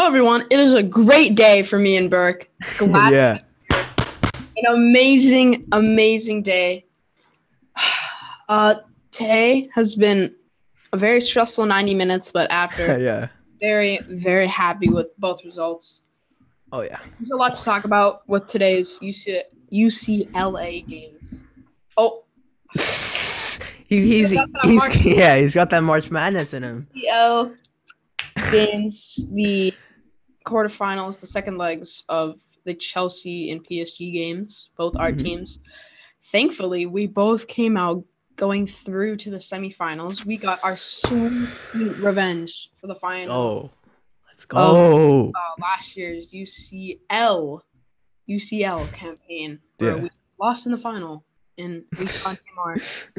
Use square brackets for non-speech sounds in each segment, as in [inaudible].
Hello, everyone. It is a great day for me and Burke. Glad yeah. an amazing, amazing day. [sighs] Uh, today has been a very stressful 90 minutes, but after, [laughs] yeah. very, very happy with both results. Oh yeah. There's a lot to talk about with today's UC- UCLA games. Oh, [laughs] He's he's, he's [laughs] yeah, he's got that March Madness in him. UCL games, the quarterfinals, the second legs of the Chelsea and PSG games, both our Mhm. teams. Thankfully, we both came out going through to the semifinals. We got our sweet revenge for the final. Oh. Let's go. uh, last year's UCL UCL campaign where Yeah. we lost in the final and we saw [laughs] Neymar.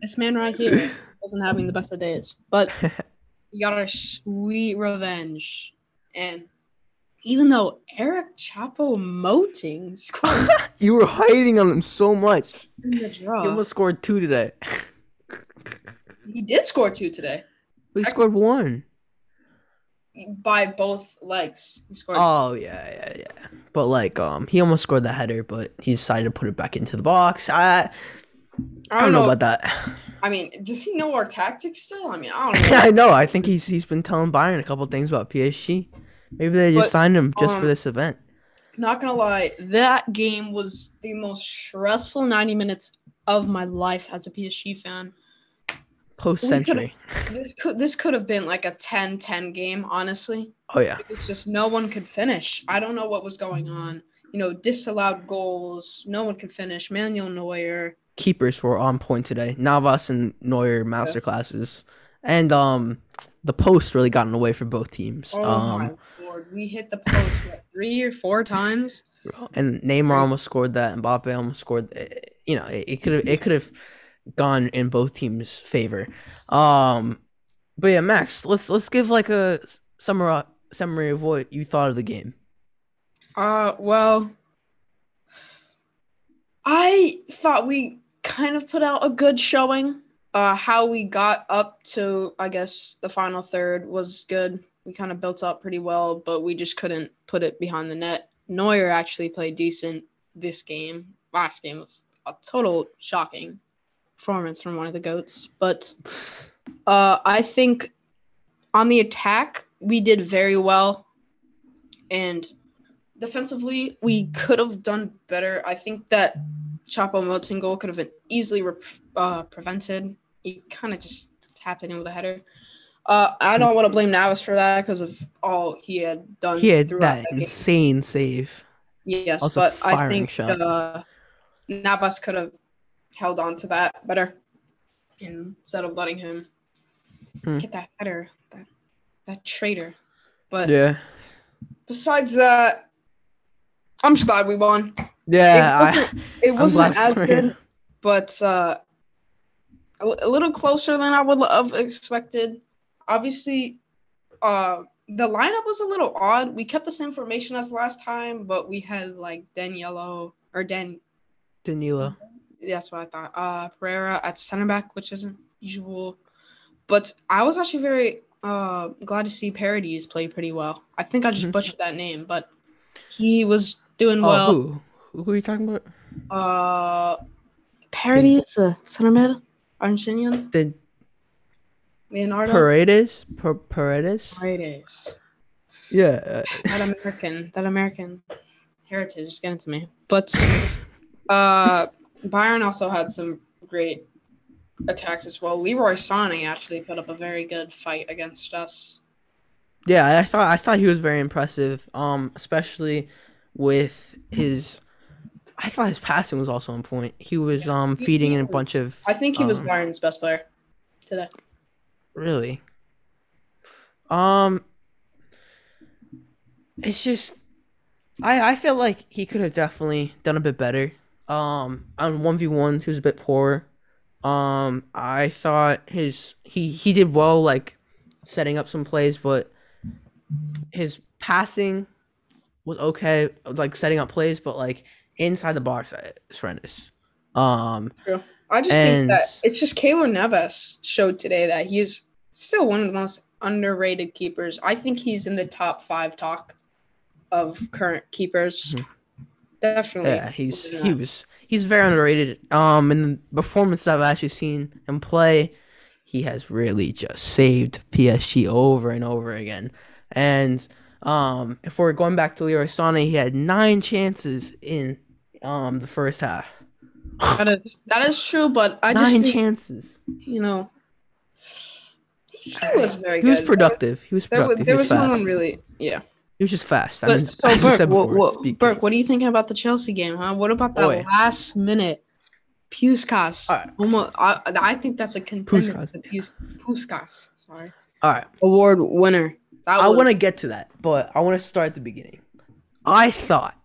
This man right here wasn't having the best of days, but [laughs] we got our sweet revenge. And even though Eric Choupo-Moting [laughs] scored [laughs] you were hiding on him so much. in the He almost scored two today. he did score two today he scored one. by both legs. He scored. Oh yeah, yeah, yeah. But like, um, he almost scored the header, but he decided to put it back into the box. I I don't know about that. I mean, does he know our tactics still? I mean, I [laughs] don't know. I know. I think he's he's been telling Bayern a couple things about PSG. Maybe they just But, signed him just um, for this event. Not gonna lie, that game was the most stressful 90 minutes of my life as a PSG fan. Post century. This could this could have been like a 10-10 game, honestly. Oh yeah. It's just no one could finish. I don't know what was going on. You know, disallowed goals. No one could finish. Manuel Neuer. keepers were on point today. Navas and Neuer master classes, and um, the post really got in the way for both teams. Oh um, my lord, we hit the post what, [laughs] three or four times. and Neymar almost scored that. And Mbappe almost scored. eh, You know, it could have it could have gone in both teams' favor. Um, but yeah, Max, let's let's give like a summary summary of what you thought of the game. Uh, well, I thought we kind of put out a good showing. Uh, how we got up to, I guess, the final third was good. We kind of built up pretty well, but we just couldn't put it behind the net. Neuer actually played decent this game. Last game was a total shocking performance from one of the goats, but [laughs] uh, I think on the attack we did very well, and defensively we could have done better. I think that Choupo-Moting goal could have been easily re- uh, prevented. He kind of just tapped it in with a header. Uh, I don't want to blame Navas for that because of all he had done. He had throughout that game. insane save. Yes, Also but I think shot. uh, Navas could have held on to that better instead of letting him Hmm. get that header. That that traitor. But Yeah, besides that, I'm just glad we won. yeah. I, wasn't- It [laughs] I'm wasn't as good, but uh, a, a little closer than I would have expected. Obviously, uh, the lineup was a little odd. We kept the same formation as last time, but we had like Danielo or Dan. Danilo. That's what I thought. Uh, Pereira at center back, which isn't usual. But I was actually very uh glad to see Paradis play pretty well. I think I just Mhm. butchered that name, but he was doing Oh, well. who? Who are you talking about? Uh, Parody is the center mid, Argentinian. The Leonardo Paredes? Per- Paredes? Paredes. Yeah. uh, That American, that American heritage is getting to me. But [laughs] uh, Bayern also had some great attacks as well. Leroy Sané actually put up a very good fight against us. Yeah, I thought I thought he was very impressive. Um, especially with his, I thought his passing was also on point. He was um feeding in a bunch of I think he was Um, Bayern's best player today. really. Um, it's just, I I feel like he could have definitely done a bit better. Um, on one v ones he was a bit poor. Um, I thought his he he did well like setting up some plays, but his passing was okay, like setting up plays, but like inside the box, it's horrendous. Um, I just think that it's just Keylor Neves showed today that he is still one of the most underrated keepers. I think he's in the top five talk of current keepers. Mhm. Definitely. Yeah, he's he was he's very underrated. Um, in the performance I've actually seen him play, he has really just saved PSG over and over again. And um, if we're going back to Leroy Sané, he had nine chances in um the first half. That is that is true, but I just nine chances. you know he was very good, He was productive. He was There, was- productive. there he was was no one really yeah. He was just fast. I mean, so as I Burke, said what, before, what, speak Burke, what are you thinking about the Chelsea game, huh? What about that last minute Puskas? Alright. Almost, I, I think that's a contender. Puskas, Puskas, sorry, All right. award winner. That I want to get to that, but I want to start at the beginning. I thought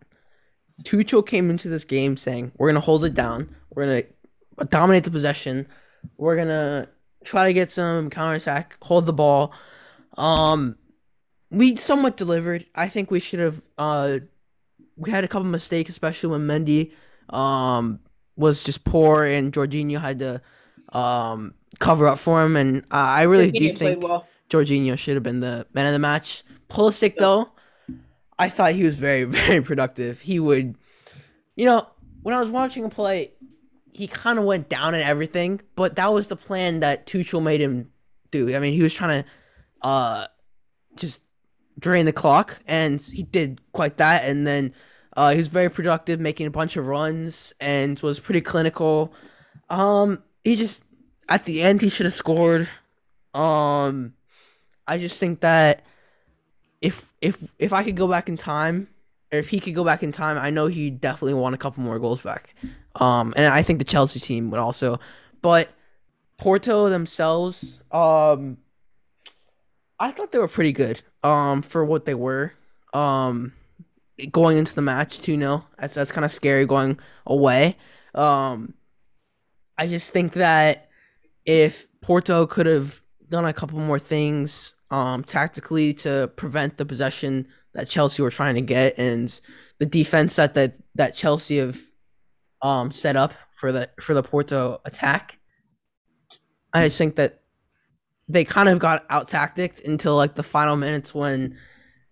Tuchel came into this game saying, "We're gonna hold it down. We're gonna dominate the possession. We're gonna try to get some counterattack, hold the ball." Um, we somewhat delivered. I think we should have. Uh, we had a couple mistakes, especially when Mendy um was just poor and Jorginho had to um cover up for him, and I I really do think. well. Jorginho should have been the man of the match. Pulisic though, I thought he was very [laughs] very productive. He would, you know, when I was watching him play, he kind of went down and everything, but that was the plan that Tuchel made him do. I mean, he was trying to, uh, just drain the clock, and he did quite that. And then, uh, he was very productive, making a bunch of runs, and was pretty clinical. Um, he just at the end he should have scored. Um, I just think that if if if I could go back in time, or if he could go back in time, I know he definitely want a couple more goals back. Um, and I think the Chelsea team would also, but Porto themselves, um, I thought they were pretty good. Um, for what they were. Um, going into the match, two 0 That's that's kind of scary going away. Um, I just think that if Porto could have done a couple more things um, tactically to prevent the possession that Chelsea were trying to get and the defense that that, that Chelsea have um, set up for the for the Porto attack. I just think that they kind of got out tacticked until like the final minutes when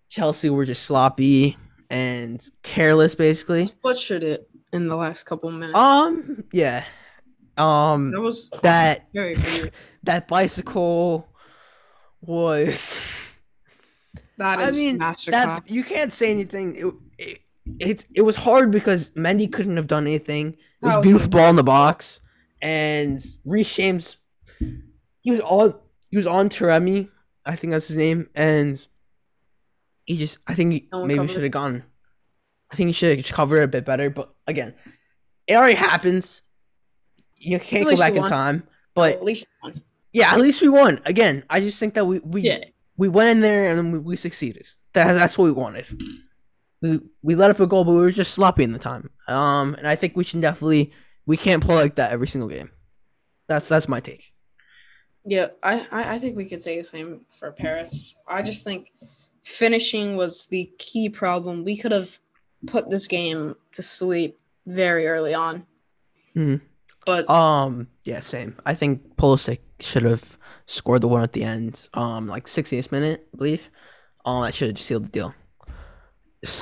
Chelsea were just sloppy and careless basically. Butchered it in the last couple minutes. Um yeah. Um that was that [laughs] that bicycle was That is I mean that you can't say anything it, it it it was hard because Mendy couldn't have done anything. It was beautiful ball in the box and Reece James he was on he was on Taremi, I think that's his name, and he just I think he No maybe should have gone. I think he should have covered it a bit better, but again, it already happens. You can't go back in time. But at least one. Yeah, at least we won. Again, I just think that we we Yeah. we went in there and we, we succeeded. That that's what we wanted. We we let up a goal, but we were just sloppy in the time. Um, and I think we should definitely we can't play like that every single game. That's that's my take. Yeah, I, I think we could say the same for Paris. I just think finishing was the key problem. We could have put this game to sleep very early on. Mhm. But Um, yeah, same. I think Pulisic should have scored the one at the end. Um, like 60th minute, I believe. Um, that should have sealed the deal.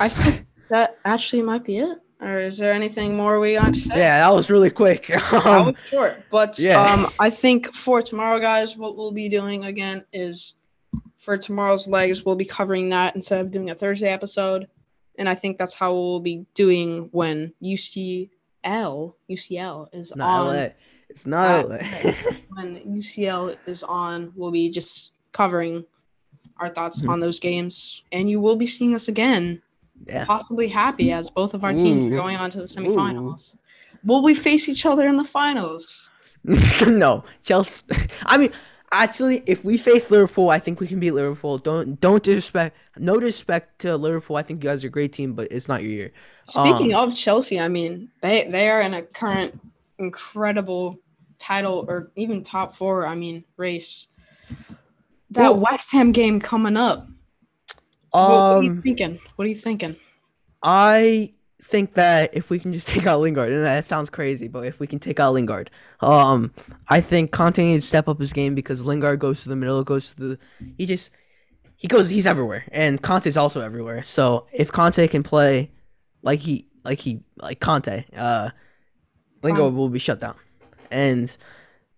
I think that actually might be it. Or is there anything more we got to say? yeah, that was really quick. [laughs] That Um, was short. But yeah. um, I think for tomorrow, guys, what we'll be doing again is for tomorrow's legs, we'll be covering that instead of doing a Thursday episode. And I think that's how we'll be doing when UCL UCL is not on. LA. It's not LA. [laughs] When UCL is on, we'll be just covering our thoughts Mhm. on those games, and you will be seeing us again. yeah. Possibly happy as both of our teams Ooh. are going on to the semifinals. Will we face each other in the finals? [laughs] no, Chelsea. [laughs] I mean, actually, if we face Liverpool, I think we can beat Liverpool. Don't don't disrespect. No disrespect to Liverpool. I think you guys are a great team, but it's not your year. Speaking Um, of Chelsea, I mean they they are in a current incredible title or even top four. I mean race. That Well- West Ham game coming up. What, what are you Um, thinking? What are you thinking? I think that if we can just [laughs] take out Lingard, and that sounds crazy, but if we can take out Lingard, um, I think Kanté needs to step up his game because Lingard goes to the middle, goes to the, he just, he goes, he's everywhere, and Kanté's also everywhere. So if Kanté can play, like he, like he, like Kanté, uh, Lingard will be shut down, and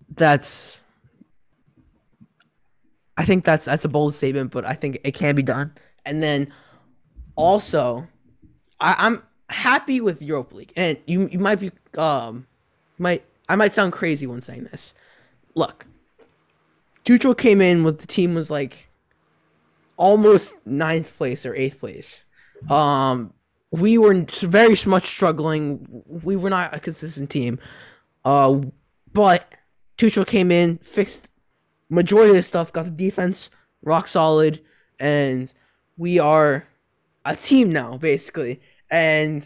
that's, I think that's that's a bold statement, but I think it can be done. And then also, I, I'm happy with Europa League, and you you might be um might I might sound crazy when saying this. Look, Tuchel came in with the team was like almost ninth place or eighth place. Um, we were very much struggling. We were not a consistent team. Uh, but Tuchel came in, fixed majority of the stuff, got the defense rock solid, and we are a team now basically. And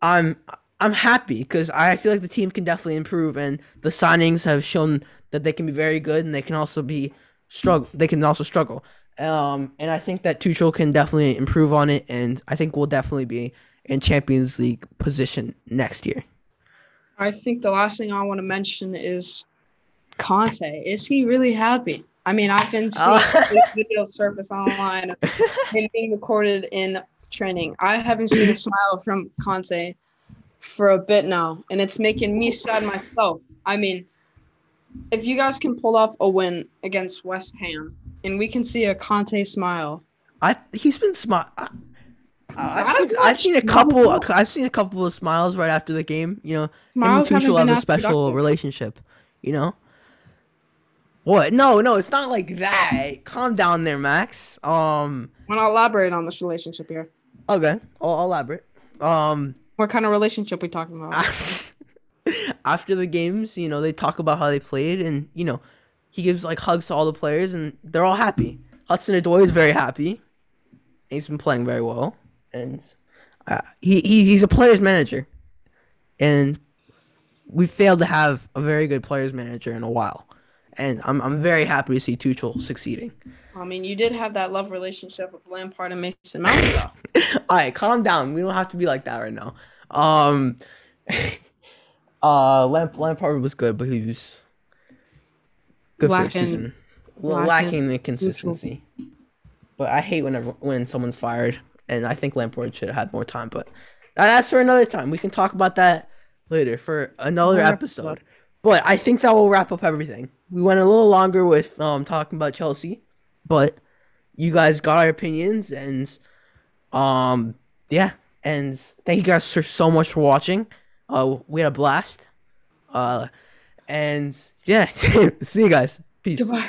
I'm I'm happy because I feel like the team can definitely improve, and the signings have shown that they can be very good, and they can also be struggle. They can also struggle. Um, and I think that Tuchel can definitely improve on it, and I think we'll definitely be in Champions League position next year. I think the last thing I want to mention is Kanté. Is he really happy? I mean, I've been seeing this video surface online of [laughs] him being recorded in training. I haven't seen a smile from Kanté for a bit now, and it's making me sad myself. I mean, if you guys can pull off a win against West Ham, and we can see a Kanté smile, I he's been smart. I've seen, I've seen a couple. I've seen a couple of smiles right after the game. You know, him and smiles Tuchel have a special productive. relationship. You know. What? No, no, it's not like that. Calm down there, Max. Um. Want to elaborate on this relationship here? Okay, I'll, I'll elaborate. Um. What kind of relationship we talking about? [laughs] after the games, you know, they talk about how they played, and you know, he gives like hugs to all the players, and they're all happy. Hudson Odoi is very happy. He's been playing very well, and uh, he, he he's a players manager, and we failed to have a very good players manager in a while, and I'm I'm very happy to see Tuchel succeeding. I mean, you did have that love relationship with Lampard and Mason Mount, [laughs] all right, calm down. We don't have to be like that right now. Um, [laughs] uh, Lamp Lampard was good, but he was good for Lacking- the season. Lacking lacking the consistency. But I hate whenever when someone's fired, and I think Lampard should have had more time. But that's for another time. We can talk about that later for another Another episode. episode. But I think that will wrap up everything. We went a little longer with um talking about Chelsea, but you guys got our opinions and um yeah, and thank you guys for so much for watching. Uh we had a blast. Uh and yeah, [laughs] see you guys. Peace. Goodbye.